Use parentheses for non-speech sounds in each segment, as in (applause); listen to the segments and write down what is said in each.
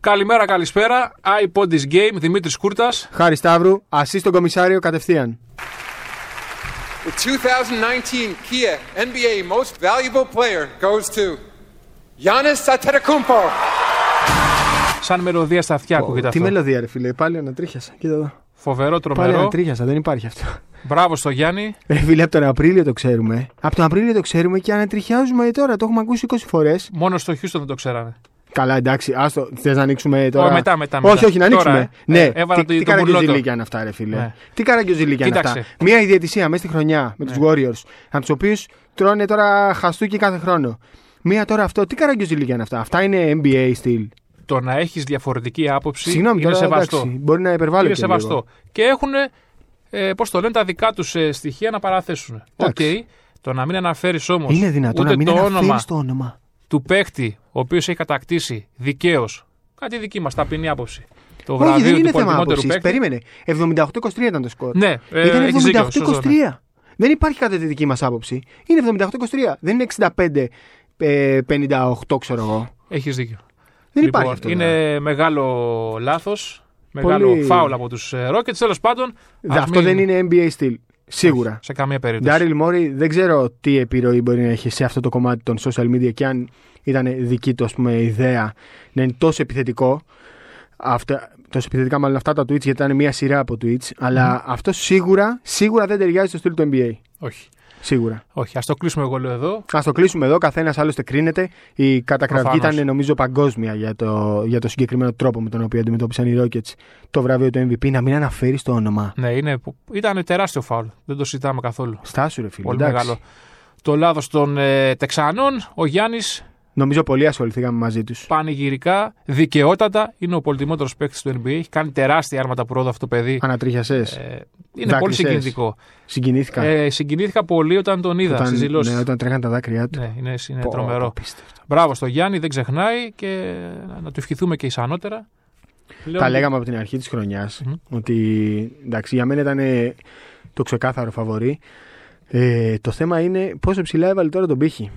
Καλημέρα, καλησπέρα. iPod is game, Δημήτρης Κούρτας, Χάρη Σταύρου, ασύς τον κομισάριο κατευθείαν. The 2019 Kia NBA Most Valuable Player goes to... Giannis Antetokounmpo. Σαν μελωδία στα αυτιά ακούγεται Τι αυτό. μελωδία, ρε φίλε, πάλι ανατρίχιασα. Κοίτα εδώ. Φοβερό, Πάλι τρομερό. ανατρίχιασα, δεν υπάρχει αυτό. Μπράβο στο Γιάννη. Ρε φίλε, από τον Απρίλιο το ξέρουμε. Από τον Απρίλιο το ξέρουμε και ανατριχιάζουμε τώρα. Το έχουμε ακούσει 20 φορές. Μόνο στο Houston δεν το ξέρανε. Καλά, εντάξει, άστο. Θες να ανοίξουμε τώρα; Ω, μετά, μετά, μετά. Όχι, όχι, να Τώρα, ανοίξουμε. ε. ναι, Ε, έβαλα τι, το- τι το καραγκιόζηλίκια μπουρλότο. είναι αυτά, ρε φίλε; Ναι. Τι καραγκιόζηλίκια είναι Κοίταξε. αυτά. Μία ιδιαιτησία μέσα στη χρονιά με τους Warriors. Από τους οποίους τρώνε τώρα χαστούκι κάθε χρόνο. Μία τώρα αυτό. Τι καραγκιόζηλίκια είναι αυτά; Αυτά είναι NBA στυλ. Το να έχεις διαφορετική άποψη Συγγνώμη είναι τώρα, σεβαστό. εντάξει, μπορεί να υπερβάλλω είναι και σεβαστό. λίγο. Και έχουν, ε, πώς το λένε, τα δικά τους στοιχεία να παραθέσουν. Οκ. Εντάξει. Το να μην αναφέρεις όμως Είναι δυνατόν ούτε να μην το όνομα αναφέρει το όνομα. του παίκτη, ο οποίος έχει κατακτήσει δικαίως κάτι δική μας ταπεινή άποψη. Το Όχι, βραβείο δεν του είναι θέμα πολυτιμότερου άποψης. παίκτη. Περίμενε. 78-23 ήταν το σκορ. Ναι, ε, Ήταν έχεις δίκιο, σωστό, 78-23. ναι. Δεν υπάρχει κατά τη δική μας άποψη. Είναι 78-23. Δεν είναι 65-58, ξέρω εγώ. Έχεις δίκιο. Δεν Λοιπόν, υπάρχει αυτό. Είναι μεγάλο λάθος. Μεγάλο Πολύ- φάουλ από τους Rockets. Τέλος πάντων. Δε, ας Αυτό μην- δεν είναι NBA στυλ. Σίγουρα. Σε καμία περίπτωση. Ντάριλ Μόρι δεν ξέρω τι επιρροή μπορεί να έχει σε αυτό το κομμάτι των social media και αν ήταν δική του ας πούμε, ιδέα να είναι τόσο επιθετικό. Αυτά, τόσο επιθετικά μάλλον αυτά τα tweets γιατί ήταν μια σειρά από tweets. Αλλά αυτό σίγουρα, σίγουρα δεν ταιριάζει στο στυλ του NBA. Όχι. Σίγουρα. Όχι. Α το κλείσουμε εγώ λέω εδώ. Α το κλείσουμε εδώ. Καθένας άλλωστε κρίνεται. Η κατακραυγή Προφανώς. ήταν νομίζω παγκόσμια για το, για το συγκεκριμένο τρόπο με τον οποίο αντιμετώπισαν οι Rockets το βραβείο του MVP. Να μην αναφέρεις το όνομα. Ναι, είναι, ήταν τεράστιο φάουλ. Δεν το συζητάμε καθόλου. Στάσου, ρε φίλε. Πολύ εντάξει. μεγάλο. Το λάθος των ε, Τεξανών. Ο Γιάννης Νομίζω πολύ ασχοληθήκαμε μαζί τους. πανηγυρικά, δικαιότατα είναι ο πολυτιμότερος παίκτης του NBA. Έχει κάνει τεράστια άρματα πρόοδο αυτό το παιδί. Ανατρίχιασε. Ε, είναι πολύ Δάκρυσες. συγκινητικό. Συγκινήθηκα. Ε, συγκινήθηκα πολύ όταν τον είδα στι δηλώσει. ναι, όταν τρέχαν τα δάκρυά του. Ναι, είναι, είναι Πω, τρομερό. απίστευτο. Μπράβο στο Γιάννη, δεν ξεχνάει και να του ευχηθούμε και ισανότερα. Λέω Τα ότι- λέγαμε από την αρχή της χρονιάς Μμμ. ότι εντάξει, για μένα ήταν ε, το ξεκάθαρο φαβορή. Ε, το θέμα είναι πόσο ψηλά έβαλε τώρα τον πύχη.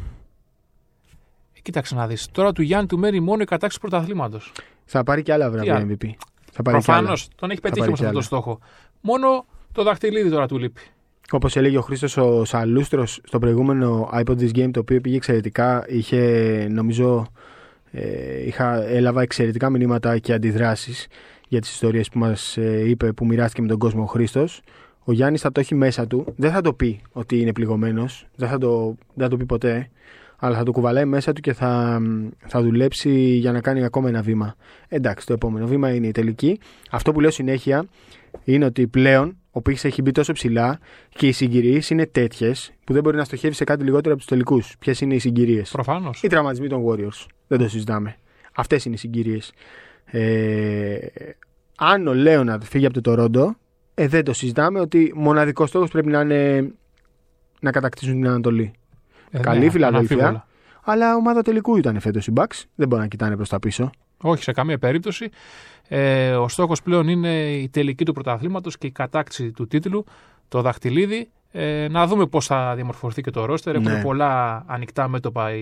Ε, Κοίταξε να δεις. Τώρα του Γιάννη του μένει μόνο η κατάξη πρωταθλήματος. Θα πάρει και άλλα βραβεία άλλο; MVP. Θα πάρει και άλλα. Προφανώ τον έχει πετύχει πάρει όμως κι αυτό το άλλα. στόχο. Μόνο το δαχτυλίδι τώρα του λείπει. Όπως έλεγε ο Χρήστος ο Σαλούστρος στο προηγούμενο iPod This Game, το οποίο πήγε εξαιρετικά, είχε νομίζω. Ε, είχα, έλαβα εξαιρετικά μηνύματα και αντιδράσεις για τις ιστορίες που μας ε, είπε, που μοιράστηκε με τον κόσμο ο Χρήστος. Ο Γιάννης θα το έχει μέσα του. Δεν θα το πει ότι είναι πληγωμένος. Δεν, θα το, δεν θα το πει ποτέ. Αλλά θα το κουβαλάει μέσα του και θα, θα δουλέψει για να κάνει ακόμα ένα βήμα. Εντάξει, το επόμενο βήμα είναι η τελική. Αυτό που λέω συνέχεια είναι ότι πλέον ο πύχη έχει μπει τόσο ψηλά και οι συγκυρίες είναι τέτοιες που δεν μπορεί να στοχεύει σε κάτι λιγότερο από τους τελικούς. Ποιες είναι οι συγκυρίες; Προφανώς. Οι τραυματισμοί των Warriors. Δεν το συζητάμε. Αυτές είναι οι συγκυρίες. Ε, αν ο Λέοναρντ φύγει από το Τορόντο, ε, δεν το συζητάμε ότι μοναδικός στόχος πρέπει να είναι να κατακτήσουν την Ανατολή. Ε, Καλή Φιλαδέλφια. αναμφίβολα. Αλλά ομάδα τελικού ήταν φέτος οι Bucks. Δεν μπορούν να κοιτάνε προς τα πίσω. Όχι σε καμία περίπτωση. Ε, ο στόχος πλέον είναι η τελική του πρωταθλήματος και η κατάκτηση του τίτλου, το δαχτυλίδι. Ε, να δούμε πώς θα διαμορφωθεί και το ρόστερ. Έχουν Ναι. πολλά ανοιχτά μέτωπα οι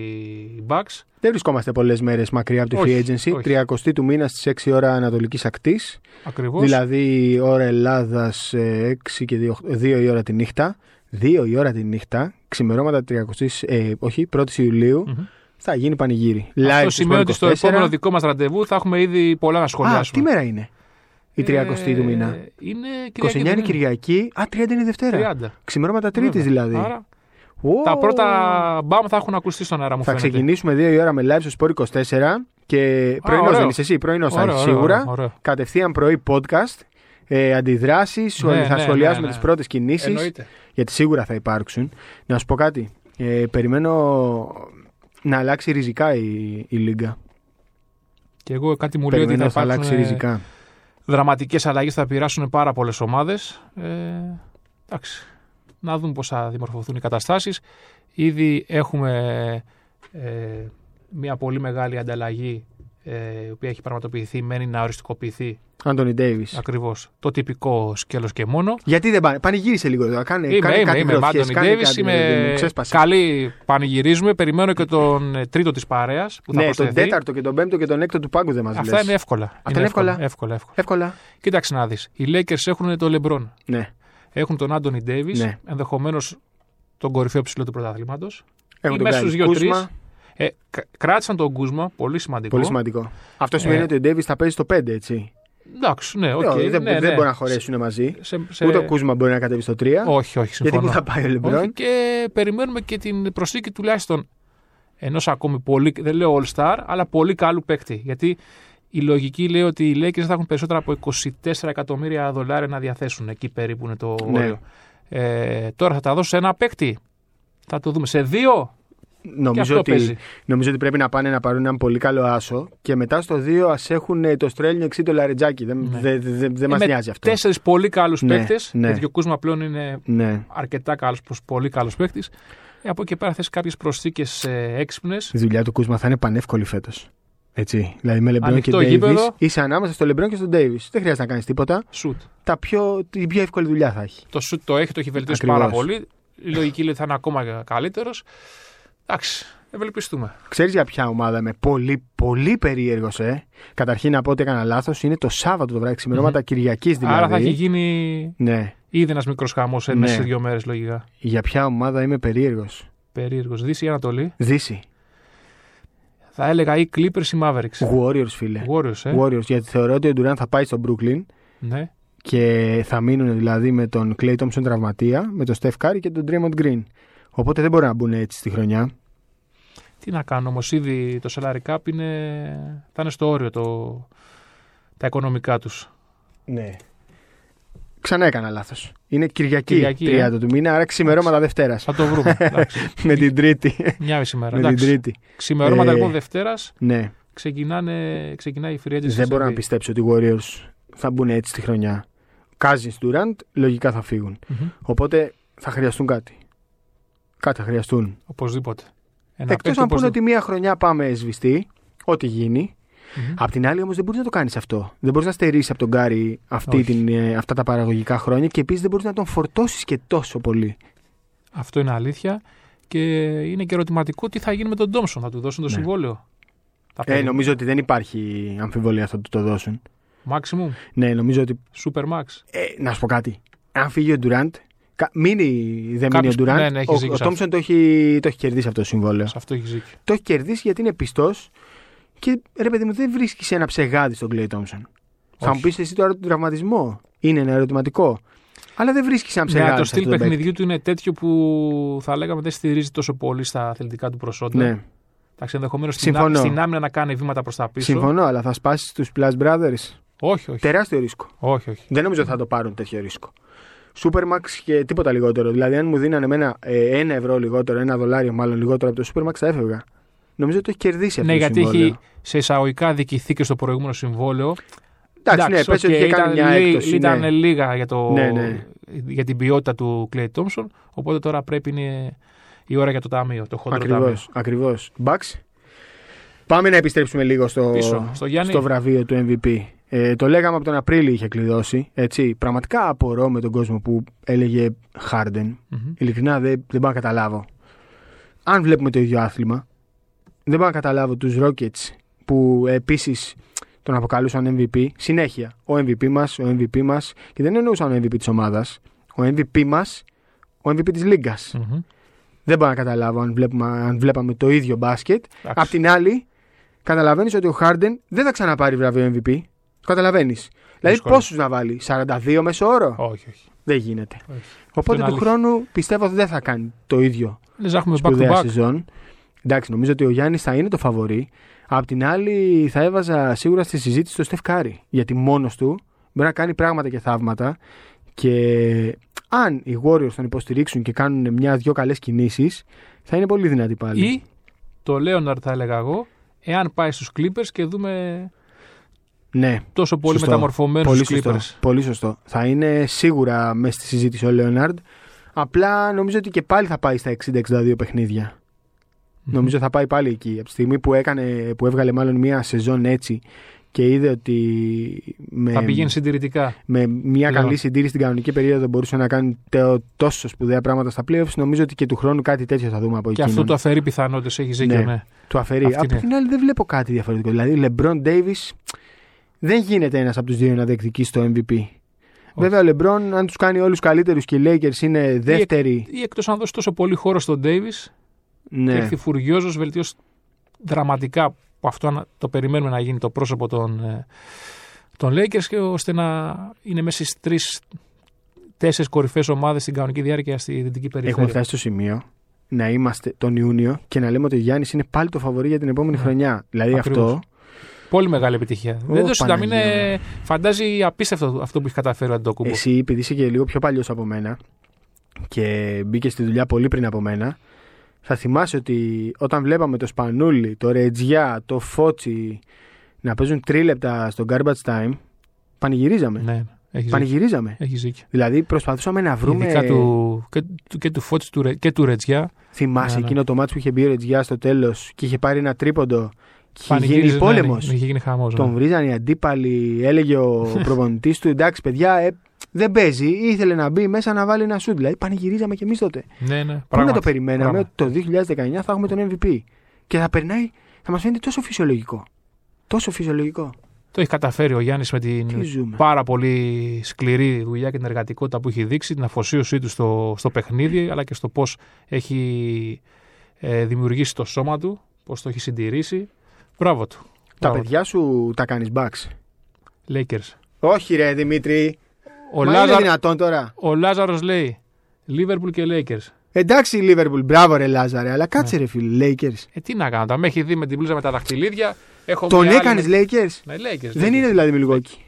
Bucks. Δεν βρισκόμαστε πολλές μέρες μακριά από τη Όχι, free agency. όχι. 30 του μήνα στις 6 ώρα Ανατολικής Ακτής. Ακριβώς. Δηλαδή ώρα Ελλάδας 6 και 2, 2 η ώρα τη νύχτα. 2 η ώρα τη νύχτα, ξημερώματα 30, ε, όχι, 1η Ιουλίου, θα γίνει πανηγύρι. Live Αυτό στο σημαίνει ότι στο Sport 24. επόμενο δικό μας ραντεβού θα έχουμε ήδη πολλά να Α, σχολιάσουμε. τι μέρα είναι η 30η του μήνα; Ε, Είναι 29 Κυριακή. είναι δεν είναι; Κυριακή. Α, 30 είναι Δευτέρα. 30. Ξημερώματα Τρίτης Βέβαια. δηλαδή. Άρα, Ω, τα πρώτα μπαμ θα έχουν ακουστεί στον αέρα μου Θα φαίνεται. ξεκινήσουμε 2 η ώρα με live στο Sport 24 και πρωινός ωραίο. δεν είσαι εσύ, πρωινός θα Ωραίο, είσαι ωραίο, σίγουρα. ωραίο, ωραίο. Κατευθείαν πρωί podcast. Ε, Αντιδράσεις, Ναι, θα ναι, σχολιάσουμε ναι, ναι. τι πρώτες κινήσεις. Εννοείται. γιατί σίγουρα θα υπάρξουν. Να σου πω κάτι. Ε, περιμένω να αλλάξει ριζικά η, η Λίγκα. Και εγώ κάτι μου λέει ότι θα Περιμένω θα αλλάξει υπάρξουν ριζικά. δραματικές αλλαγές, θα πειράσουν πάρα πολλές ομάδες. Ε, εντάξει. Να δούμε πώς θα δημορφωθούν οι καταστάσεις. Ήδη έχουμε ε, μια πολύ μεγάλη ανταλλαγή ε, η οποία έχει πραγματοποιηθεί, μένει να οριστικοποιηθεί Άντωνι Ντέιβι. ακριβώς. Το τυπικό σκέλος και μόνο. Γιατί δεν πάνε. Πανηγύρισε λίγο εδώ. Κάνε, Είμαι, κάνε είμαι, κάτι είμαι. γροθιές, Μάντονι κάνε Ντέβις, κάτι, παιδί μου, είμαι ξέσπασε. καλή. Πανηγυρίζουμε. Περιμένω και τον ε, τρίτο της παρέας που θα Ναι, τον προσθεθεί. τέταρτο και τον πέμπτο και τον έκτο του πάγκου δεν μας Αυτά είναι εύκολα. Αυτά είναι εύκολα. εύκολα, εύκολα. Εύκολα. Κοίταξε να δεις. Οι Lakers έχουν τον Λεμπρόν. Ναι. Έχουν τον Άντονι Ντέιβις. Ναι. Ενδεχομένως τον κορυφαίο ψηλό του πρωταθλήματος. Έχουν Ή τον μέσα Γκάι στους δύο-τρεις. Κούσμα. Ε, κα- κράτησαν τον Κούσμα. Πολύ σημαντικό. Πολύ σημαντικό. Αυτό σημαίνει Ε, ότι ο Ντέιβις θα παίζει στο 5, έτσι. Εντάξει, ναι, οκ. Ε, όχι, δεν, ναι, δεν ναι. μπορεί να χωρέσουν μαζί. Σε, σε... Ούτε ο Κούσμα μπορεί να κατέβει στο 3. Όχι, όχι, γιατί συμφωνώ. που θα πάει ο Λεμπρόν. Όχι, και περιμένουμε και την προσθήκη τουλάχιστον ενός ακόμη πολύ, δεν λέω all star, αλλά πολύ καλού παίκτη. Γιατί η λογική λέει ότι οι Lakers θα έχουν περισσότερα από 24 εκατομμύρια δολάρια να διαθέσουν. Εκεί περίπου είναι το Ναι. όριο. Ε, τώρα θα τα δώσω σε ένα παίκτη. Θα το δούμε. Σε δύο; Και Νομίζω αυτό ότι, παίζει. νομίζω ότι πρέπει να πάνε να πάρουν έναν πολύ καλό άσο και μετά στο 2 ας έχουν ε, το Στρέλνιο εξή το Λαρετζάκι. Δεν, Ναι. δεν, δεν, δεν Ε, μας με νοιάζει αυτό. Τέσσερις πολύ καλούς Ναι, παίκτες. ναι. Γιατί ο Κούσμα πλέον είναι Ναι. αρκετά καλός προς πολύ καλό παίκτη. Ε, από εκεί πέρα θες κάποιες προσθήκες ε, έξυπνες. Η δουλειά του Κούσμα θα είναι πανεύκολη φέτος. Έτσι. Δηλαδή με Λεμπρόν και Ανοιχτό Ντέιβι γήπεδο. είσαι ανάμεσα στο Λεμπρόν και στον Ντέιβι. Δεν χρειάζεται να κάνεις τίποτα. Σουτ. Τα πιο, την πιο εύκολη δουλειά θα έχει. Το σουτ το έχει, το έχει βελτιώσει Ακριβώς. πάρα πολύ. Η λογική λέει ότι θα είναι ακόμα καλύτερος. Εντάξει, ευελπιστούμε. Ξέρεις για ποια ομάδα είμαι πολύ, πολύ περίεργος, ε; Καταρχήν να πω ότι έκανα λάθος. Είναι το Σάββατο το βράδυ, ξημερώματα Κυριακής δηλαδή. Άρα θα έχει γίνει Ναι. ήδη ένας μικρός χαμός Ναι. μέσα σε δύο μέρες λογικά. Για ποια ομάδα είμαι περίεργος; Περίεργος. Δύση ή Ανατολή; Δύση. Θα έλεγα ή Clippers ή Mavericks. Warriors, φίλε. Warriors, ε. Warriors, γιατί θεωρώ ότι ο Durant θα πάει στο Brooklyn Ναι. και θα μείνουν δηλαδή με τον Clay Thompson τραυματία, με τον Steph Curry και τον Draymond Green. Οπότε δεν μπορεί να μπουν έτσι στη χρονιά. Τι να κάνω όμως, ήδη το salary cap είναι... θα είναι στο όριο το... τα οικονομικά τους. Ναι. Ξανά έκανα λάθος. Είναι Κυριακή, Κυριακή, 30 του μήνα, άρα ξημερώματα Δευτέρας. Θα το βρούμε. (laughs) Εντάξει. με την Τρίτη. Μια μισή μέρα. με την Εντάξει. Τρίτη. Ξημερώματα Ε, λοιπόν Δευτέρας Ναι. ξεκινάει η free agency. Δεν μπορώ να στη- πιστέψω ότι οι Warriors θα μπουν έτσι στη χρονιά. Cousins Durant λογικά θα φύγουν. Μμμ. Οπότε θα χρειαστούν κάτι. Κάτι θα χρειαστούν. Οπωσδήποτε. Ένα Εκτός παίκτη αν πούνε οπωσδήποτε. ότι μία χρονιά πάμε σβηστή, ό,τι γίνει. Μμμ. Απ' την άλλη όμως δεν μπορείς να το κάνεις αυτό. Δεν μπορείς να στερήσεις από τον Γκάρι αυτή Όχι. την, ε, αυτά τα παραγωγικά χρόνια και επίσης δεν μπορείς να τον φορτώσεις και τόσο πολύ. Αυτό είναι αλήθεια. Και είναι και ερωτηματικό τι θα γίνει με τον Ντόμσον. Θα του δώσουν το Ναι. συμβόλαιο; Θα Ε, παίρνει νομίζω ότι δεν υπάρχει αμφιβολία θα του το δώσουν. Maximum, Ναι, νομίζω ότι. super max. Ε, να σου πω κάτι. Αν φύγει ο Ντουραντ. Μείνει, δεν Κάποιος- μείνει ο Ντουραντ. ναι, ναι, έχεις ο δίκιο ο σε Τόμψον το έχει, το έχει κερδίσει αυτό το συμβόλαιο. Σε αυτό έχει ζήσει. Το έχει κερδίσει γιατί είναι πιστός και ρε παιδί μου, δεν βρίσκεις ένα ψεγάδι στον Κλέι Τόμψον. Θα μου Όχι. πεις εσύ τώρα τον τραυματισμό. Είναι ένα ερωτηματικό. Αλλά δεν βρίσκεις ένα ψεγάδι. Ναι, το σε στυλ αυτόν τον παίκτη. παιχνιδιού του είναι τέτοιο που θα λέγαμε δεν στηρίζει τόσο πολύ στα αθλητικά του προσόντα. Ναι, Εντάξει, ενδεχομένως στην, Συμφωνώ. ά- στην άμυνα να κάνει βήματα προς τα πίσω. συμφωνώ, αλλά θα σπάσεις τους Plus Brothers; Όχι, όχι. Τεράστιο ρίσκο. όχι, όχι. Δεν νομίζω ότι θα το πάρουν τέτοιο ρίσκο. Supermax και τίποτα λιγότερο. Δηλαδή, αν μου δίνανε εμένα ε, ένα ευρώ λιγότερο, ένα δολάριο μάλλον λιγότερο από το Supermax, θα έφευγα. Νομίζω ότι το έχει κερδίσει αυτό Ναι, το γιατί συμβόλαιο. έχει σε εισαγωγικά αδικηθεί και στο προηγούμενο συμβόλαιο. Εντάξει, ναι, πες οκ, ότι είχε κάνει ήταν, μια λί- έκπτωση. ήταν ναι. λίγα για, το, Ναι, ναι. για την ποιότητα του Klay Thompson. Οπότε τώρα πρέπει είναι η ώρα για το ταμείο, το χοντρό ταμείο. Ακριβώς, ακριβώς. Bucks. Πάμε να επιστρέψουμε λίγο στο, Πίσω, στο Γιάννη. στο βραβείο του MVP. Ε, το λέγαμε από τον Απρίλιο είχε κλειδώσει. Έτσι. Πραγματικά απορώ με τον κόσμο που έλεγε Harden. Μμμ. Ειλικρινά δεν, δεν μπορώ να καταλάβω. Αν βλέπουμε το ίδιο άθλημα, δεν μπορώ να καταλάβω τους Rockets που επίσης τον αποκαλούσαν MVP. Συνέχεια. Ο MVP μας, ο MVP μας. Και δεν εννοούσαν ο MVP της ομάδας. Ο MVP μας, ο MVP της λίγκας. Μμμ. Δεν μπορώ να καταλάβω αν, βλέπουμε, αν βλέπαμε το ίδιο μπάσκετ. Εντάξει. Απ' την άλλη, καταλαβαίνεις ότι ο Χάρντεν δεν θα ξαναπάρει βραβείο MVP. Καταλαβαίνεις. Δηλαδή, Δύσκολο. πόσους να βάλει, 42 μέσο όρο; Όχι, όχι. Δεν γίνεται. όχι. Οπότε είναι του αλήθεια. χρόνου πιστεύω ότι δεν θα κάνει το ίδιο Λες να έχουμε back to σπουδαία back. σεζόν. Εντάξει, νομίζω ότι ο Γιάννης θα είναι το φαβορή. Απ' την άλλη, θα έβαζα σίγουρα στη συζήτηση το Στεφ Κάρη. Γιατί μόνος του μπορεί να κάνει πράγματα και θαύματα. Και αν οι Warriors τον υποστηρίξουν και κάνουν μια-δυο καλές κινήσεις, θα είναι πολύ δυνατή πάλι. Ή το Λέοναρντ θα έλεγα εγώ, εάν πάει στους Clippers και δούμε Ναι, τόσο πολύ Σωστό. μεταμορφωμένους πολύ στους σωστό. Clippers. Πολύ σωστό. Θα είναι σίγουρα μέσα στη συζήτηση ο Λέοναρντ. Απλά νομίζω ότι και πάλι θα πάει στα 60-62 παιχνίδια. Νομίζω θα πάει πάλι εκεί. Από τη στιγμή που, έκανε, που έβγαλε μάλλον μια σεζόν έτσι και είδε ότι με, Θα πηγαίνει συντηρητικά. με μια πλέον. καλή συντήρηση στην κανονική περίοδο μπορούσε να κάνει τεο- τόσο σπουδαία πράγματα στα playoffs. Νομίζω ότι και του χρόνου κάτι τέτοιο θα δούμε από Και εκείνον. αυτό το αφαιρεί πιθανότητες. Έχεις δίκιο, Ναι. ναι. Του αφαιρεί. Αυτή Από είναι. την άλλη δεν βλέπω κάτι διαφορετικό. Δηλαδή, LeBron Davis δεν γίνεται ένας από τους δύο να διεκδικήσει το MVP. Βέβαια, ο LeBron, αν τους κάνει όλους καλύτερους και οι Lakers είναι δεύτεροι. Ή εκτός αν δώσει τόσο πολύ χώρο στον Davis και Ναι. έρθει φουριόζος, βελτιώσει δραματικά που αυτό να- το περιμένουμε να γίνει το πρόσωπο των, ε, των Lakers και ώστε να είναι μέσα στις τρεις τέσσερις κορυφαίες ομάδες στην κανονική διάρκεια στη δυτική Έχουμε περιφέρεια. φτάσει στο σημείο να είμαστε τον Ιούνιο και να λέμε ότι ο Γιάννης είναι πάλι το φαβορή για την επόμενη Ναι. χρονιά. Δηλαδή Ακριβώς. αυτό. Πολύ μεγάλη επιτυχία. Δεν το συζητάμε. Παναγία Είναι, φαντάζει απίστευτο αυτό που έχει καταφέρει ο Αντόκουμπο. Εσύ, επειδή είσαι και λίγο πιο παλιός από μένα και μπήκες στη δουλειά πολύ πριν από μένα, θα θυμάσαι ότι όταν βλέπαμε το Σπανούλι, το Ρετζιά, το Φότσι να παίζουν τρίλεπτα στο garbage time, πανηγυρίζαμε. Ναι, έχει δίκιο. Πανηγυρίζαμε. Έχεις δίκιο. Δηλαδή προσπαθούσαμε να βρούμε. Ειδικά του, και, του, και του Φώτης του, Ρε- και του Ρετζιά. Θυμάσαι Ναι, ναι. εκείνο το μάτσο που είχε μπει ο Ρετζιά στο τέλος και είχε πάρει ένα τρίποντο και είχε Πανηγύριζε, γίνει πόλεμο. Ναι, ναι, είχε γίνει χαμός. Τον ναι. βρίζαν οι αντίπαλοι, έλεγε ο (laughs) προπονητής του: Εντάξει, παιδιά, ε, δεν παίζει. Ήθελε να μπει μέσα να βάλει ένα σουτ. Δηλαδή, πανηγυρίζαμε κι εμείς τότε. Ναι, ναι, Πού να πράγματι, το περιμέναμε πράγματι. ότι το 2019 θα έχουμε τον MVP. Και θα περνάει, θα μας φαίνεται τόσο φυσιολογικό. Τόσο φυσιολογικό. Το έχει καταφέρει ο Γιάννης με την Τι ζούμε. πάρα πολύ σκληρή δουλειά και την εργατικότητα που έχει δείξει, την αφοσίωσή του στο, στο παιχνίδι, αλλά και στο πώς έχει ε, δημιουργήσει το σώμα του, πώς το έχει συντηρήσει. Μπράβο του. Τα Μπράβο παιδιά σου τα κάνεις backs. του. Lakers. Όχι, ρε Δημήτρη. Ο, Μα είναι Λάζαρ, δυνατόν τώρα. ο Λάζαρος λέει Liverpool και Lakers. Εντάξει, Liverpool, μπράβο ρε Λάζαρε, αλλά κάτσε ρε φίλε, Lakers. Ε, τι να κάνω, τα με έχει δει με την πλούζα με τα δαχτυλίδια. Έχω Τον μια άλλη έκανες με- Lakers; Ναι, Lakers. Δεν Lakers. είναι δηλαδή Milwaukee.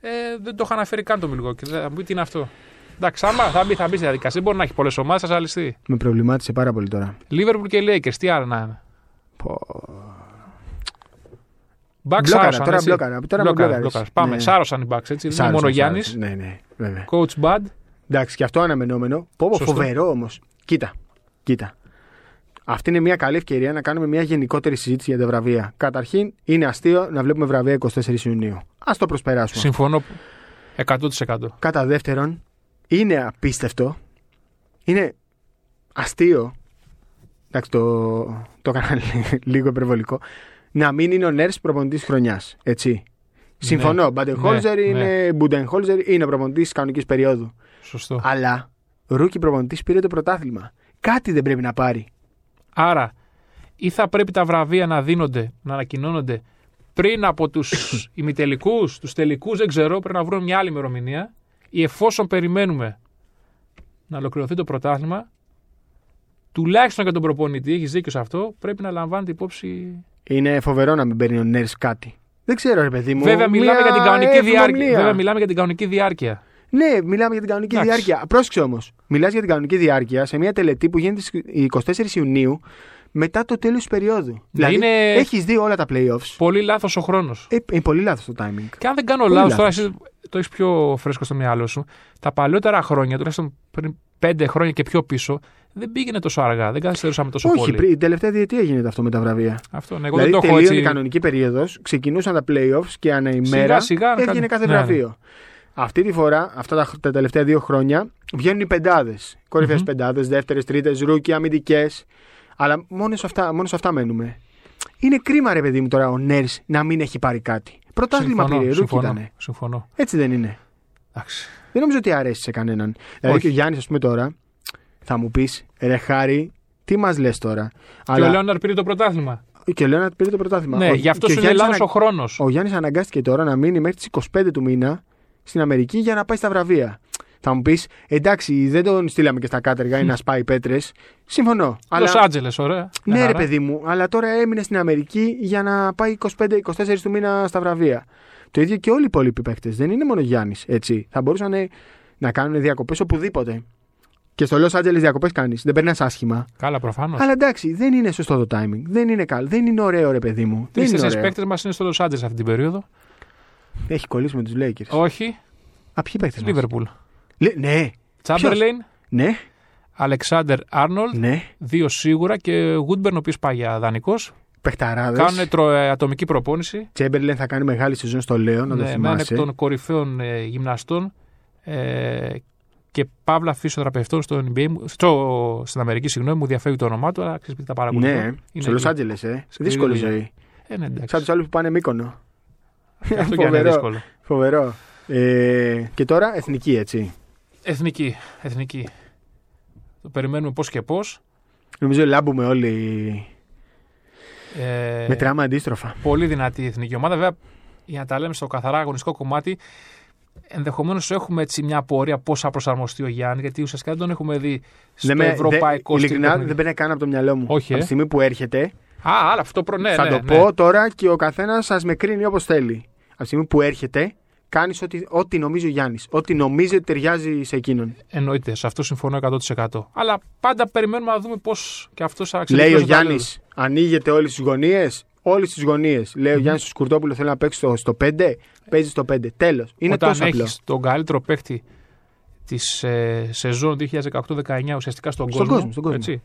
Ε, δεν το είχα αναφέρει καν το Milwaukee. Θα μου πει τι είναι αυτό. Εντάξει, άμα θα μπει, θα μπει στη διαδικασία. Μπορεί να έχει πολλές ομάδες, θα ζαλιστεί. Με προβλημάτισε πάρα πολύ τώρα. Liverpool και Lakers, τι άλλο να είναι. Πω. Bucks Μπλόκαρας, σάρωσαν, τώρα έτσι. μπλόκαρα, τώρα με Μπλόκαρα, μπλόκαρες. μπλόκαρες. Πάμε, Ναι. σάρωσαν οι Bucks, έτσι. Δεν είναι Σάρωσαν, μόνο Γιάννη. σάρωσαν. Ναι, ναι, βέβαια. Coach Bud. Εντάξει, και αυτό αναμενόμενο. Πω, πω, Σωστό. φοβερό όμως. Κοίτα, κοίτα. Αυτή είναι μια καλή ευκαιρία να κάνουμε μια γενικότερη συζήτηση για τα βραβεία. Καταρχήν, είναι αστείο να βλέπουμε βραβεία 24 Ιουνίου. Α το προσπεράσουμε. Συμφωνώ 100%. Κατά δεύτερον, είναι απίστευτο. Είναι αστείο. Εντάξει, το, το έκανα (laughs) λίγο υπερβολικό. Να μην είναι ο Νέρς προπονητής χρονιάς. Έτσι. Συμφωνώ. Ναι, Μπουντενχόλζερ ναι, είναι. Μπουντενχόλζερ είναι προπονητής κανονικής περίοδου. Σωστό. Αλλά rookie προπονητής πήρε το πρωτάθλημα. Κάτι δεν πρέπει να πάρει. Άρα, ή θα πρέπει τα βραβεία να δίνονται, να ανακοινώνονται πριν από τους (coughs) ημιτελικούς, τους τελικούς, δεν ξέρω, πρέπει να βρούμε μια άλλη ημερομηνία. Ή εφόσον περιμένουμε να ολοκληρωθεί το πρωτάθλημα, τουλάχιστον για τον προπονητή, έχεις δίκιο σε αυτό, πρέπει να λαμβάνεται υπόψη. Είναι φοβερό να μην παίρνει ο Νέρς κάτι. Δεν ξέρω, ρε παιδί μου. Βέβαια, μιλάμε μια για την κανονική εύλογη διάρκεια. ομιλία. Βέβαια, μιλάμε για την κανονική διάρκεια. Ναι, μιλάμε για την κανονική Εντάξει. διάρκεια. Πρόσεξε όμως. Μιλάς για την κανονική διάρκεια σε μια τελετή που γίνεται στις 24 Ιουνίου μετά το τέλος της περίοδου. δηλαδή, Ναι, είναι- έχεις δει όλα τα playoffs. Πολύ λάθος ο χρόνος. Ε, είναι πολύ λάθος το timing. Και αν δεν κάνω Πολύ λάθος, τώρα λάθος. εσύ το έχεις πιο φρέσκο στο μυαλό σου, τα παλιότερα χρόνια, τουλάχιστον πριν πέντε χρόνια και πιο πίσω, δεν πήγαινε τόσο αργά. Δεν καθυστερούσαμε τόσο Όχι, πολύ. πριν, η τελευταία διετία γίνεται αυτό με τα βραβεία. Αυτό, ναι, εγώ δηλαδή, δεν το έχω τελείωνε έτσι. η κανονική περίοδος, ξεκινούσαν τα playoffs και ανά ημέρα σιγά, έβγαινε κάνει- κάθε ναι, ναι. βραβείο. Αυτή τη φορά, αυτά τα, τα τελευταία δύο χρόνια, βγαίνουν οι πεντάδες. Κορυφαίες Μμμ. πεντάδες, δεύτερες, τρίτες, rookie, αμυντικές. Αλλά μόνος σε, αυτά, μόνος σε αυτά μένουμε. Είναι κρίμα, ρε παιδί μου, τώρα ο Νέρς να μην έχει πάρει κάτι. Πρωτάθλημα Συμφωνώ, πήρε, rookie συμφωνώ, ήταν. συμφωνώ. Έτσι δεν είναι. Εντάξει. Δεν νομίζω ότι αρέσει σε κανέναν. Δηλαδή Όχι. και ο Γιάννης, ας πούμε τώρα, θα μου πεις, ρε Χάρη, τι μας λες τώρα; Και ο Λέοναρντ πήρε το πρωτάθλημα. και ο Λέοναρντ πήρε το πρωτάθλημα. Ναι, Ο- γι' αυτό και ο σου είναι Γιάννης λάθος ο ανα- χρόνος. Ο Γιάννης αναγκάστηκε τώρα να μείνει μέχρι τις 25 του μήνα στην Αμερική για να πάει στα βραβεία. Θα μου πεις, εντάξει, δεν τον στείλαμε και στα κάτεργα ή να σπάει πέτρες. Συμφωνώ. Λος Αλλά... Άντζελες, ωραία. Ναι, Μια ρε χαρά. παιδί μου, αλλά τώρα έμεινε στην Αμερική για να πάει 25-24 του μήνα στα βραβεία. Το ίδιο και όλοι οι υπόλοιποι παίκτες. Δεν είναι μόνο Γιάννης. Έτσι. Θα μπορούσαν ε, να κάνουν διακοπές οπουδήποτε. Και στο Los Angeles διακοπές κάνεις. Δεν περνάς άσχημα. Καλά, προφανώς. Αλλά εντάξει, δεν είναι σωστό το timing. Δεν είναι καλό. Δεν είναι ωραίο, ρε παιδί μου. Δεν είναι Τρει-τέσσερι ωραίο. παίκτες μας είναι στο Λο Άντζελε αυτή την περίοδο. Έχει κολλήσει με τους Lakers. Όχι, Α, ποιοι παίκτες. Λίβερπουλ. Ναι, Τσάμπερλέιν, ναι. Αλεξάνδερ Άρνολτ, Ναι, δύο σίγουρα και Γούντμπερν, ο οποίος πάει για δανεικός. Παιχταράδες. Κάνουν τρο- ε, ατομική προπόνηση. Τσέμπερλεν θα κάνει μεγάλη σεζόν στο Λέο, να το Ναι, με έναν εκ θυμάσαι. των κορυφαίων ε, γυμναστών ε, και παύλα φυσιοθεραπευτών στο NBA, μου- στο, στην Αμερική, συγγνώμη, μου διαφεύγει το όνομά του, αλλά ξέρεις τι τα παρακολουθώ. Ναι, Είναι στο Λο εκεί. Άντζελε, ε. Σκληρή Δύσκολη δουλειά. ζωή. Ε, ναι, εντάξει. Σαν τους άλλους που πάνε μήκονο. Αυτό και αν (laughs) είναι Φοβερό. δύσκολο. Φοβερό. Ε, και τώρα εθνική, έτσι. Εθνική, εθνική. Το περιμένουμε πώς και πώς. Νομίζω λάμπουμε όλοι. Ε, Μετράμε αντίστροφα. πολύ δυνατή η εθνική ομάδα. Βέβαια, για να τα λέμε στο καθαρά αγωνιστικό κομμάτι, ενδεχομένως έχουμε έτσι μια απορία πώς θα προσαρμοστεί ο Γιάννη, γιατί ουσιαστικά δεν τον έχουμε δει στο Δεν με- ευρωπαϊκό δεν- στυλ Ειλικρινά παιχνίδι. δεν περνάει καν από το μυαλό μου. Όχι, Από ε. τη στιγμή που έρχεται, Α, άλλα, αυτό προ... ναι, θα ναι, το ναι. πω τώρα και ο καθένας σας με κρίνει όπως θέλει. Από τη στιγμή που έρχεται, κάνεις ό,τι, ό,τι νομίζει ο Γιάννης. Ό,τι νομίζει ότι ταιριάζει σε εκείνον. Εννοείται, σε αυτό συμφωνώ 100%. Αλλά πάντα περιμένουμε να δούμε πώς και αυτός θα Λέει ο εξελιχθεί. Γιάννης, ανοίγεται όλες τις γωνίες; Όλες τις γωνίες. Λέει ο Γιάννης στο Σκουρτόπουλο θέλει να παίξει στο, στο 5. Παίζει στο 5. Τέλος. Είναι Όταν τόσο απλό. έχεις τον καλύτερο παίκτη της ε, σεζόν 2018-19 ουσιαστικά στον, Στον κόσμο, στον κόσμο. Έτσι.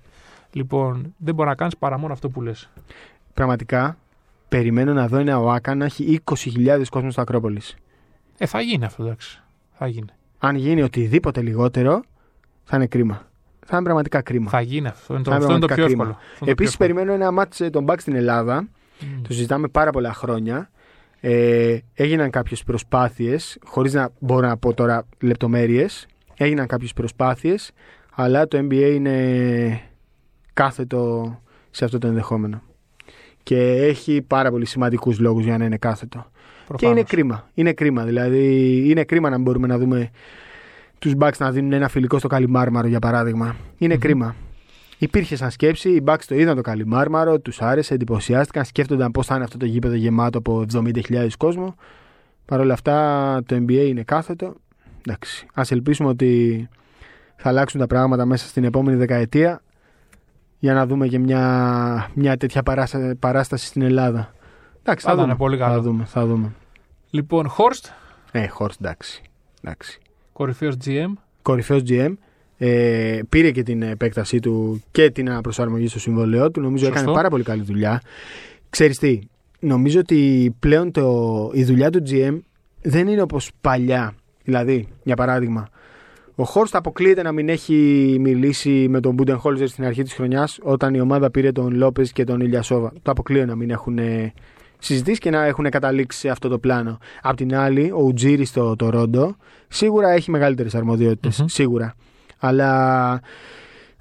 Λοιπόν, δεν μπορεί να κάνεις παρά μόνο αυτό που λες. Πραγματικά περιμένω να δω ένα ΟΑΚΑ να έχει 20.000 κόσμο στο Ακρόπολης. Ε, θα γίνει αυτό, εντάξει. Θα γίνει. Αν γίνει οτιδήποτε λιγότερο, θα είναι κρίμα. Θα είναι πραγματικά κρίμα. Θα γίνει αυτό. Είναι το, Θα είναι αυτό είναι το πιο πραγματικά εύκολο. Αυτό είναι το πιο Επίση, εύκολο. περιμένω ένα μάτς ε, τον Μπακ στην Ελλάδα. Μμ. Το συζητάμε πάρα πολλά χρόνια. Ε, έγιναν κάποιες προσπάθειες, χωρίς να μπορώ να πω τώρα λεπτομέρειες, έγιναν κάποιες προσπάθειες, αλλά το NBA είναι κάθετο σε αυτό το ενδεχόμενο. Και έχει πάρα πολύ σημαντικούς λόγους για να είναι κάθετο. Και Προφανώς. είναι κρίμα. Είναι κρίμα. Δηλαδή, είναι κρίμα να μην μπορούμε να δούμε τους Bucks να δίνουν ένα φιλικό στο Καλιμάρμαρο, για παράδειγμα. Είναι Μμμ. κρίμα. Υπήρχε σαν σκέψη, οι Bucks το είδαν το Καλιμάρμαρο, τους άρεσε, εντυπωσιάστηκαν, σκέφτονταν πώς θα είναι αυτό το γήπεδο γεμάτο από 70.000 κόσμο. Παρ' όλα αυτά, το NBA είναι κάθετο. Εντάξει. Α ελπίσουμε ότι θα αλλάξουν τα πράγματα μέσα στην επόμενη δεκαετία για να δούμε και μια, μια τέτοια παράστα- παράσταση στην Ελλάδα. Εντάξει, Θα θα, ήταν δούμε. πολύ καλό. Θα δούμε, θα δούμε. Λοιπόν, Χόρστ, Ε, Χόρτ, εντάξει. εντάξει. κορυφαίος GM. Κορυφαίος GM. Ε, πήρε και την επέκτασή του και την αναπροσαρμογή στο συμβολέο του. Νομίζω Σωστό. έκανε πάρα πολύ καλή δουλειά. Ξέρεις τι, νομίζω ότι πλέον το, η δουλειά του GM δεν είναι όπως παλιά. Δηλαδή, για παράδειγμα, ο Χόρστ αποκλείεται να μην έχει μιλήσει με τον Μπούντεν Χόλζερ στην αρχή της χρονιάς όταν η ομάδα πήρε τον Λόπες και τον Ηλιασόβα. Το αποκλείω να μην έχουν ε, συζητήσει και να έχουν καταλήξει σε αυτό το πλάνο. Απ' την άλλη, ο Ουτζήρη στο Τορόντο σίγουρα έχει μεγαλύτερες αρμοδιότητες, Μμμ. Σίγουρα. Αλλά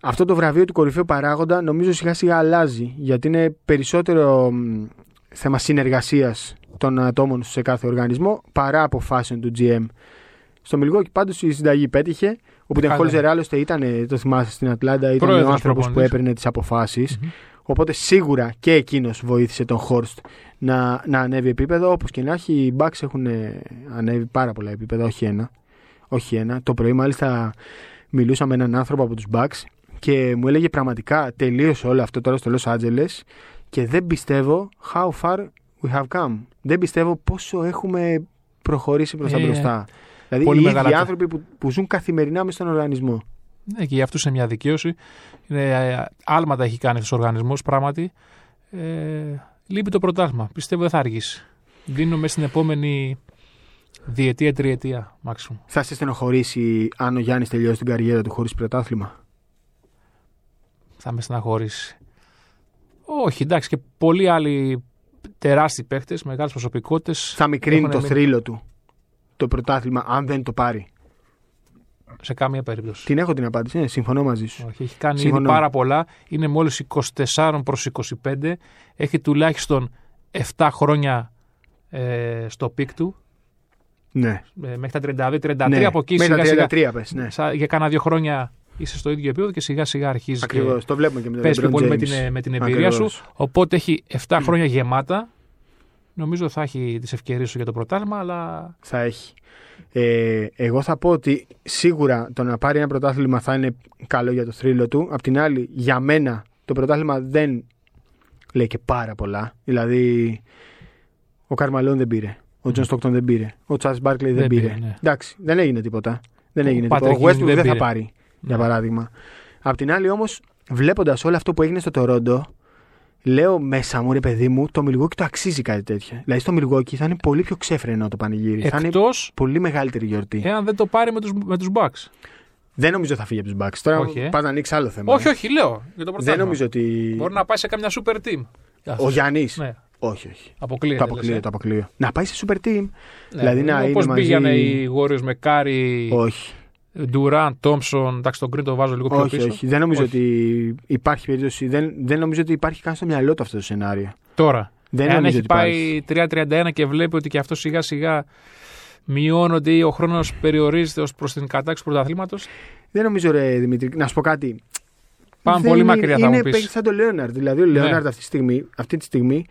αυτό το βραβείο του κορυφαίου παράγοντα νομίζω σιγά σιγά αλλάζει γιατί είναι περισσότερο μ, θέμα συνεργασίας των ατόμων σε κάθε οργανισμό παρά αποφάσεων του GM. Στο Μιλγουόκι πάντως η συνταγή πέτυχε. Ο Μπουντενχόλζερ ναι. άλλωστε ήταν, ε, το θυμάσαι στην Ατλάντα, ήταν Πρόεδρος ο άνθρωπος που προπονητής. έπαιρνε τις αποφάσεις. Μμμ. Οπότε σίγουρα και εκείνος βοήθησε τον Χόρστ να, να ανέβει επίπεδο. Όπως και να έχει, οι Bucks έχουν ε, ανέβει πάρα πολλά επίπεδα, όχι ένα. Όχι ένα. Το πρωί, μάλιστα, μιλούσα με έναν άνθρωπο από τους Bucks και μου έλεγε πραγματικά τελείωσε όλο αυτό τώρα στο Los Angeles και δεν πιστεύω how far we have come. Δεν πιστεύω πόσο έχουμε προχωρήσει προς τα Ε, μπροστά. Δηλαδή πολύ οι μεγάλα ίδιοι τα- άνθρωποι που, που ζουν καθημερινά μέσα στον οργανισμό. Ναι, και για αυτούς είναι μια δικαίωση. Είναι, ε, άλματα έχει κάνει αυτός ο οργανισμός πράγματι. Ε, λείπει το πρωτάθλημα. Πιστεύω δεν θα αργήσει. Δίνουμε στην επόμενη διετία, τριετία, maximum. Θα σε στενοχωρήσει αν ο Γιάννης τελειώσει την καριέρα του χωρίς πρωτάθλημα; Θα με στεναχωρήσει. Όχι, εντάξει, και πολλοί άλλοι τεράστιοι παίχτε, μεγάλες προσωπικότητες. Θα μικρύνει το θρύλο του το πρωτάθλημα αν δεν το πάρει. Σε καμία περίπτωση. Την έχω την απάντηση, ναι, συμφωνώ μαζί σου. Όχι, έχει κάνει Συμφωνώ. ήδη πάρα πολλά. Είναι μόλις 24 προς 25. Έχει τουλάχιστον 7 χρόνια ε, στο peak του. Ναι. Ε, μέχρι τα 32-33 ναι. από εκεί Μέχρι σιγά τα σιγά. 33 πες, ναι. Σα- για κάνα δύο χρόνια είσαι στο ίδιο επίπεδο και σιγά σιγά αρχίζει Ακριβώς. και Το βλέπουμε και με τον παίζει πιο LeBron πολύ με James. την, ε, με την εμπειρία Ακριβώς. σου. Οπότε έχει 7 χρόνια γεμάτα. Νομίζω θα έχει τις ευκαιρίες του για το πρωτάθλημα, αλλά Θα έχει. Ε, εγώ θα πω ότι σίγουρα το να πάρει ένα πρωτάθλημα θα είναι καλό για το θρύλο του. Απ' την άλλη, για μένα το πρωτάθλημα δεν λέει και πάρα πολλά. Δηλαδή, ο Καρλ Μαλόν δεν πήρε. Ο Τζον Στόκτον δεν πήρε. Ο Τσάρλς Μπάρκλεϊ δεν, Δεν πήρε. πήρε, ναι. Εντάξει, δεν έγινε τίποτα. Δεν Ο έγινε Patrick τίποτα. Ο Ewing Westbrook δεν δεν, θα πήρε. πάρει, για Ναι. παράδειγμα. Απ' την άλλη όμως, βλέποντας όλο αυτό που έγινε στο Τορόντο, λέω μέσα μου ρε παιδί μου, το Μιλγουόκι το αξίζει κάτι τέτοιο. Δηλαδή στο Μιλγουόκι θα είναι πολύ πιο ξέφρενο το πανηγύρι. Θα είναι Εκτός πολύ μεγαλύτερη γιορτή. εάν δεν το πάρει με του με τους Bucks. Δεν νομίζω θα φύγει από τους Bucks. Τώρα Όχι, ε. πας να ανοίξεις άλλο θέμα. Όχι, όχι, λέω. Για το Δεν πρωτάθλημα. νομίζω ότι. Μπορεί να πάει σε καμιά super team. Ο Γιάννης. Ναι, Όχι, όχι. αποκλείεται. Το αποκλείω, λες, ε. το αποκλείω. Να πάει σε super team. Ναι, δηλαδή να είναι Όπως μαζί- πήγανε οι Warriors με Κάρι, Όχι. Ντουράν, Τόμψον. Εντάξει, τον Green το βάζω λίγο πιο Όχι, πίσω. όχι. Δεν νομίζω Όχι. ότι υπάρχει περίπτωση. Δεν, δεν νομίζω ότι υπάρχει καν στο μυαλό του αυτό το σενάριο. Τώρα, Δεν εάν νομίζω έχει ότι υπάρχει. πάει 3-31 και βλέπει ότι και αυτό σιγά σιγά μειώνονται ή ο χρόνος περιορίζεται ως προς την κατάξη του πρωταθλήματος. Δεν νομίζω, ρε Δημήτρη, να σου πω κάτι. Πάμε Δεν πολύ είναι- μακριά, θα είναι μου πεις. παίκτης σαν τον Λέοναρντ. Δηλαδή, ο Λέοναρντ αυτή, τη στιγμή, αυτή τη στιγμή,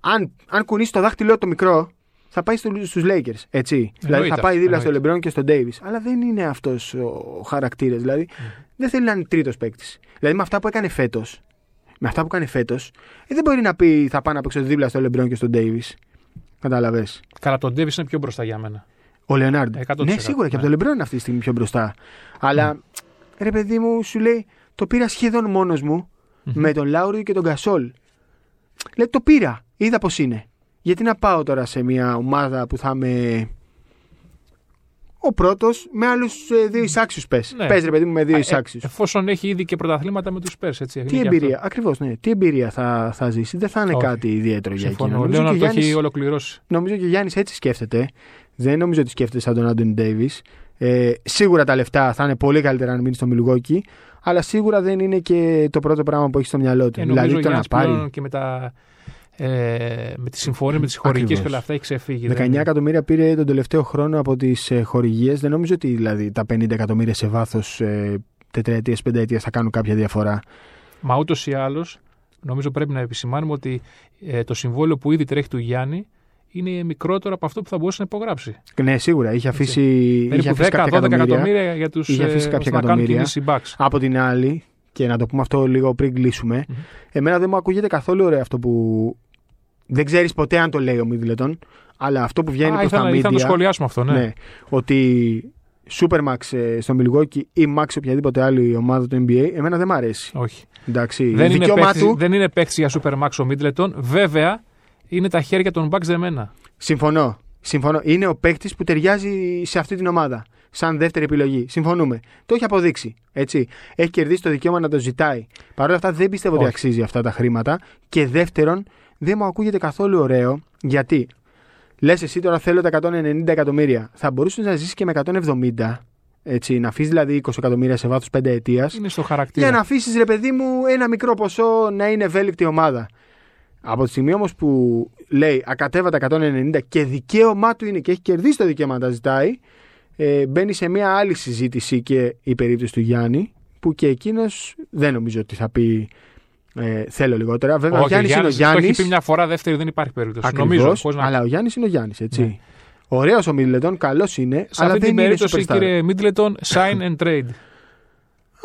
αν, αν κουνήσει το δάχτυλό το μικρό, θα πάει στους Lakers. Έτσι. δηλαδή, θα πάει δίπλα στο εννοείται. LeBron και στον Davis. Αλλά δεν είναι αυτός ο χαρακτήρας. Δηλαδή, δεν θέλει να είναι τρίτος παίκτης. Δηλαδή, με αυτά που έκανε φέτος, με αυτά που έκανε φέτος, ε, δεν μπορεί να πει θα πάω να παίξω δίπλα στο LeBron και στον Davis. Κατάλαβες. Καλά, τον Ντέβι είναι πιο μπροστά για μένα. Ο Λεωνάρντ. 100%, Ναι, σίγουρα και από ναι. τον Λεμπρόν είναι αυτή τη στιγμή πιο μπροστά. Αλλά ρε παιδί μου, σου λέει, το πήρα σχεδόν μόνος μου με τον Λάουρι και τον Κασόλ. Λέει, το πήρα. Είδα πώς είναι. Γιατί να πάω τώρα σε μια ομάδα που θα είμαι ο πρώτος με άλλους δύο εισάξιους πες. Ναι. Πες ρε παιδί μου με δύο Ε, εισάξιους. Εφόσον έχει ήδη και πρωταθλήματα με τους Πέρς, έτσι. Τι είναι και εμπειρία, ακριβώς, ναι. Τι εμπειρία θα, θα ζήσει. Δεν θα είναι Όχι. κάτι ιδιαίτερο Αυτό. για εκείνο. Συμφωνώ. Ο Νομίζω, Λέοναρντ και το Γιάννης- έχει ολοκληρώσει. Νομίζω και ο Γιάννης έτσι σκέφτεται. Δεν νομίζω ότι σκέφτεται σαν τον Άντωνι Ντέιβις. Ε, σίγουρα τα λεφτά θα είναι πολύ καλύτερα αν μείνει στο Μιλγόκι, αλλά σίγουρα δεν είναι και το πρώτο πράγμα που έχει στο μυαλό του. Ε, νομίζω δηλαδή ο το να Γιάννης πάρει πλέον και με, τα, ε, με τη συμφωνία με τις χορηγίες Ακριβώς. και όλα αυτά έχει ξεφύγει. 19 δεν- εκατομμύρια πήρε τον τελευταίο χρόνο από τις ε, χορηγίες. Δεν νομίζω ότι δηλαδή, τα 50 εκατομμύρια σε βάθος ε, τετραετίας, πενταετίας θα κάνουν κάποια διαφορά. Μα ούτως ή άλλως, νομίζω πρέπει να επισημάνουμε ότι ε, το συμβόλαιο που ήδη τρέχει του Γιάννη είναι μικρότερο από αυτό που θα μπορούσε να υπογράψει. Ναι, σίγουρα. Είχε αφήσει, είχε Περίπου αφήσει 10-12 κάποια εκατομμύρια, εκατομμύρια. για τους Είχε αφήσει κάποια να κάνουν εκατομμύρια. κινήσει οι Bucks. Από την άλλη, και να το πούμε αυτό λίγο πριν κλείσουμε, Μμμ. εμένα δεν μου ακούγεται καθόλου ωραίο αυτό που. Δεν ξέρεις ποτέ αν το λέει ο Μίδλετον, αλλά αυτό που βγαίνει Α, προς τα ήθελα, ήθελα να το media. σχολιάσουμε αυτό, ναι. ναι, ότι Supermax ε, στο Milwaukee ή Max σε οποιαδήποτε άλλη ομάδα του NBA, εμένα δεν μ' αρέσει. Όχι. Εντάξει, Δεν είναι, δικαίωμά παίκτης, του. δεν είναι παίκτης για Supermax ο Middleton. Βέβαια, είναι τα χέρια των Bucks δεμένα. Συμφωνώ. Συμφωνώ. Είναι ο παίκτη που ταιριάζει σε αυτή την ομάδα. Σαν δεύτερη επιλογή. Συμφωνούμε. Το έχει αποδείξει. Έτσι. Έχει κερδίσει το δικαίωμα να το ζητάει. Παρ' όλα αυτά δεν πιστεύω ότι Όχι. αξίζει αυτά τα χρήματα. Και δεύτερον, δεν μου ακούγεται καθόλου ωραίο γιατί; Λες εσύ τώρα θέλω τα 190 εκατομμύρια. Θα μπορούσες να ζήσεις και με 170. Έτσι, να αφήσεις δηλαδή 20 εκατομμύρια σε βάθος 5 ετίας. Είναι στο χαρακτήρα. Για να αφήσεις ρε παιδί μου ένα μικρό ποσό να είναι ευέλικτη ομάδα. Από τη στιγμή όμως που λέει ακατέβα τα 190 και δικαίωμά του είναι και έχει κερδίσει το δικαίωμα να τα ζητάει, ε, μπαίνει σε μια άλλη συζήτηση και η περίπτωση του Γιάννη, που και εκείνος δεν νομίζω ότι θα πει ε, θέλω λιγότερα. Βέβαια, ο Όχι, Γιάννης είναι ο Γιάννης, Το Γιάννης. έχει πει μια φορά, δεύτερη δεν υπάρχει περίπτωση. Ακριβώς, Νομίζω. χωρίς να... αλλά ο Γιάννης είναι ο Γιάννης, έτσι. Ναι. Ωραίος ο Μίτλετον, καλός είναι, Σε αλλά αυτή δεν την είναι περίπτωση, superstar. κύριε Middleton, sign and trade.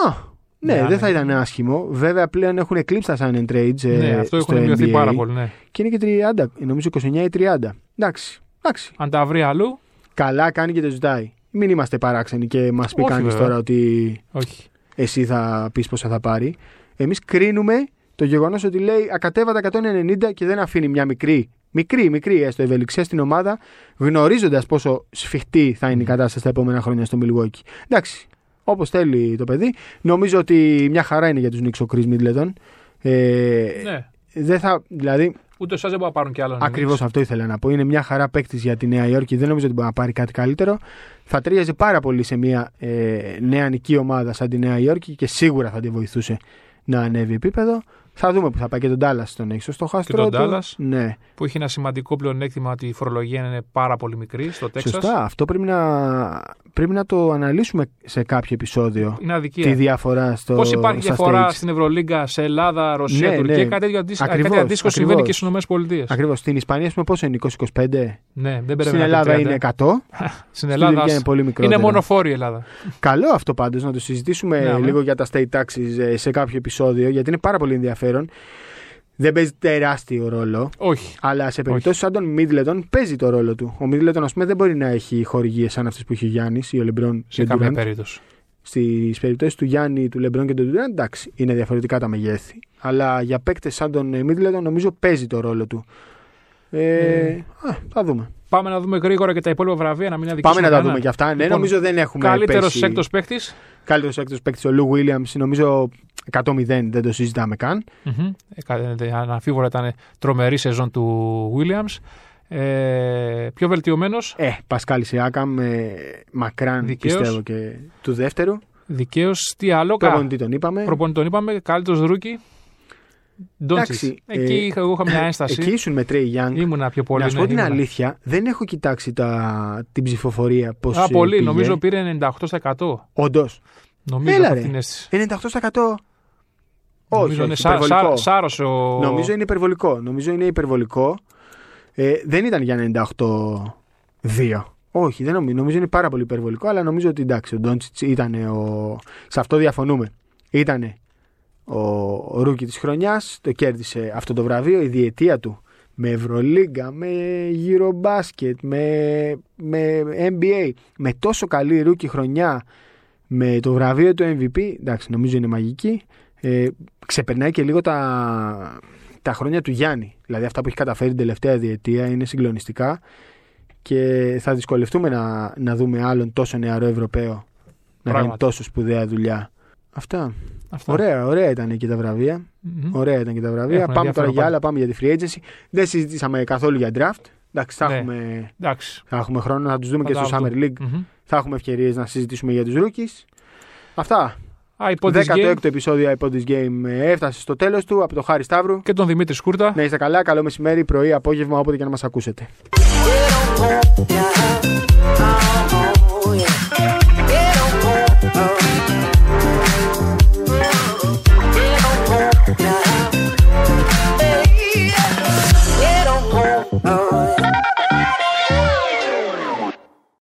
Α, ναι, Ναι, δεν ναι. θα ήταν άσχημο. Βέβαια, πλέον έχουν εκλείψει τα sign and trades. ε, ναι, αυτό στο έχουν μειωθεί NBA. πάρα πολύ. Ναι. Και είναι και 30, νομίζω 29 ή 30. Εντάξει. Εντάξει. Αν τα βρει αλλού, Καλά κάνει και το ζητάει. Μην είμαστε παράξενοι και μας πει Όχι, κανείς βέβαια. τώρα ότι όχι. εσύ θα πεις πόσα θα πάρει. Εμείς κρίνουμε το γεγονός ότι λέει ακατέβα τα 190 και δεν αφήνει μια μικρή, μικρή, μικρή έστω ευελιξία στην ομάδα, γνωρίζοντας πόσο σφιχτή θα είναι η κατάσταση τα επόμενα χρόνια στο Milwaukee. Εντάξει. Όπως θέλει το παιδί. Νομίζω ότι μια χαρά είναι για τους Νίξ ο Chris Middleton. Ε, Ναι. Δεν θα, δηλαδή, Ούτε εσά δεν μπορεί να πάρουν κι άλλο. Ακριβώς αυτό ήθελα να πω. Είναι μια χαρά παίκτης για τη Νέα Υόρκη. Δεν νομίζω ότι μπορεί να πάρει κάτι καλύτερο. Θα ταιριάζει πάρα πολύ σε μια ε, νεανική ομάδα σαν τη Νέα Υόρκη και σίγουρα θα τη βοηθούσε να ανέβει επίπεδο. Θα δούμε που θα πάει και τον Ντάλλα τον έχει στο χάστρο. τον Dallas. Ναι, Που έχει ένα σημαντικό πλεονέκτημα ότι η φορολογία είναι πάρα πολύ μικρή στο Τέξας. σωστά. Αυτό πρέπει να, πρέπει να το αναλύσουμε σε κάποιο επεισόδιο. Είναι αδικία. Τη διαφορά στο Πώς υπάρχει στα διαφορά states. στην Ευρωλίγκα σε Ελλάδα, Ρωσία, Ναι, Τουρκία, ναι. κάτι τέτοιο αντίστοιχο Ακριβώς, κάτι αντίστοιχο συμβαίνει ακριβώς. και στις ΗΠΑ. Ακριβώς. Στην Ισπανία, ας πούμε, πόσο είναι, 20-25. Ναι, δεν πρέπει Στην να Ελλάδα 30. είναι 100. (laughs) Στην Στην Ελλάδα Τουρκία είναι πολύ μικρότερο. είναι μονοφόρη η Ελλάδα. Καλό αυτό πάντως να το συζητήσουμε Ναι, ναι. λίγο για τα state taxes ε, σε κάποιο επεισόδιο γιατί είναι πάρα πολύ ενδιαφέρον. Δεν παίζει τεράστιο ρόλο, Όχι. αλλά σε περιπτώσεις σαν τον Μίτλετον παίζει το ρόλο του. Ο Μίτλετον, ας πούμε, δεν μπορεί να έχει χορηγίες σαν αυτές που έχει ο Γιάννης ή ο Λεμπρόν Σε ή ο καμία Durant. περίπτωση. Στις περιπτώσεις του Γιάννη, του Λεμπρόν και του Ντουράν, εντάξει, είναι διαφορετικά τα μεγέθη. Αλλά για παίκτες σαν τον Μίτλετον νομίζω παίζει το ρόλο του. Ε, α, θα δούμε. Πάμε να δούμε γρήγορα και τα υπόλοιπα βραβεία, να μην αδικήσουμε Πάμε να τα κανέναν. δούμε και αυτά. Ναι, Λοιπόν, νομίζω δεν έχουμε. Καλύτερος πέσει... έκτος παίκτης. Καλύτερος έκτος παίκτης ο Λου Βίλιαμ, νομίζω 100-0, δεν το συζητάμε καν. Αναμφίβολα ήταν τρομερή σεζόν του Williams. Ε, πιο βελτιωμένος, Ε, Πασκάλι Σιάκαμ, ε, μακράν Δικαίως. πιστεύω και του δεύτερου. δικαίως. Τι άλλο, κα- Προπονητή τον είπαμε. προπονητή τον είπαμε, καλύτερος ρούκι. Ντόντσιτ. Εντάξει, Εκεί ε, είχα, εγώ είχα μια ένσταση. Εκεί ήσουν με Τρέι Γιάνγκ. Ήμουνα πιο πολύ. Να σου ναι, πω την ήμουνα. αλήθεια, δεν έχω κοιτάξει τα, την ψηφοφορία. Πώς Α, ε, πολύ. πήγε. Νομίζω πήρε 98%. Όντως. Νομίζω Έλα, έχω ρε. την αίσθηση. 98%. Όχι, Νομίζω είναι όχι, σα, υπερβολικό. σα, σάρωσε ο. Νομίζω είναι υπερβολικό. Νομίζω είναι υπερβολικό. Ε, δεν ήταν για 98-2. Όχι, δεν νομίζω. Νομίζω είναι πάρα πολύ υπερβολικό, αλλά νομίζω ότι εντάξει, ο Ντόντσιτς ήταν ο. Σε αυτό διαφωνούμε. Ήταν ο, ο ρούκι της χρονιάς, το κέρδισε αυτό το βραβείο, η διετία του με Ευρωλίγκα, με Eurobasket, με, με NBA, με τόσο καλή ρούκι χρονιά, με το βραβείο του MVP, εντάξει, νομίζω είναι μαγική. Ε, ξεπερνάει και λίγο τα, τα χρόνια του Γιάννη. Δηλαδή αυτά που έχει καταφέρει την τελευταία διετία είναι συγκλονιστικά και θα δυσκολευτούμε να, να δούμε άλλον τόσο νεαρό Ευρωπαίο να κάνει Πράγματι. τόσο σπουδαία δουλειά. Αυτά. Αυτά. Ωραία, ωραία ήταν και τα βραβεία. Μμμ. Ωραία ήταν και τα βραβεία. Έχουν πάμε τώρα ενδιαφέρον για πάντα. άλλα, πάμε για τη free agency. Δεν συζητήσαμε καθόλου για draft. Εντάξει, θα, Ναι. έχουμε, Εντάξει. θα έχουμε χρόνο να τους δούμε Θα και τα στο Summer δούμε. League. Μμμ. Θα έχουμε ευκαιρίες να συζητήσουμε για τους rookies. Αυτά. iPod This Game 16ο επεισόδιο iPod This Game ε, έφτασε στο τέλος του από το Χάρη Σταύρου. και τον Δημήτρη Σκούρτα. Να είστε καλά, καλό μεσημέρι, πρωί, απόγευμα, όποτε και να μας ακούσετε. Get on Nah.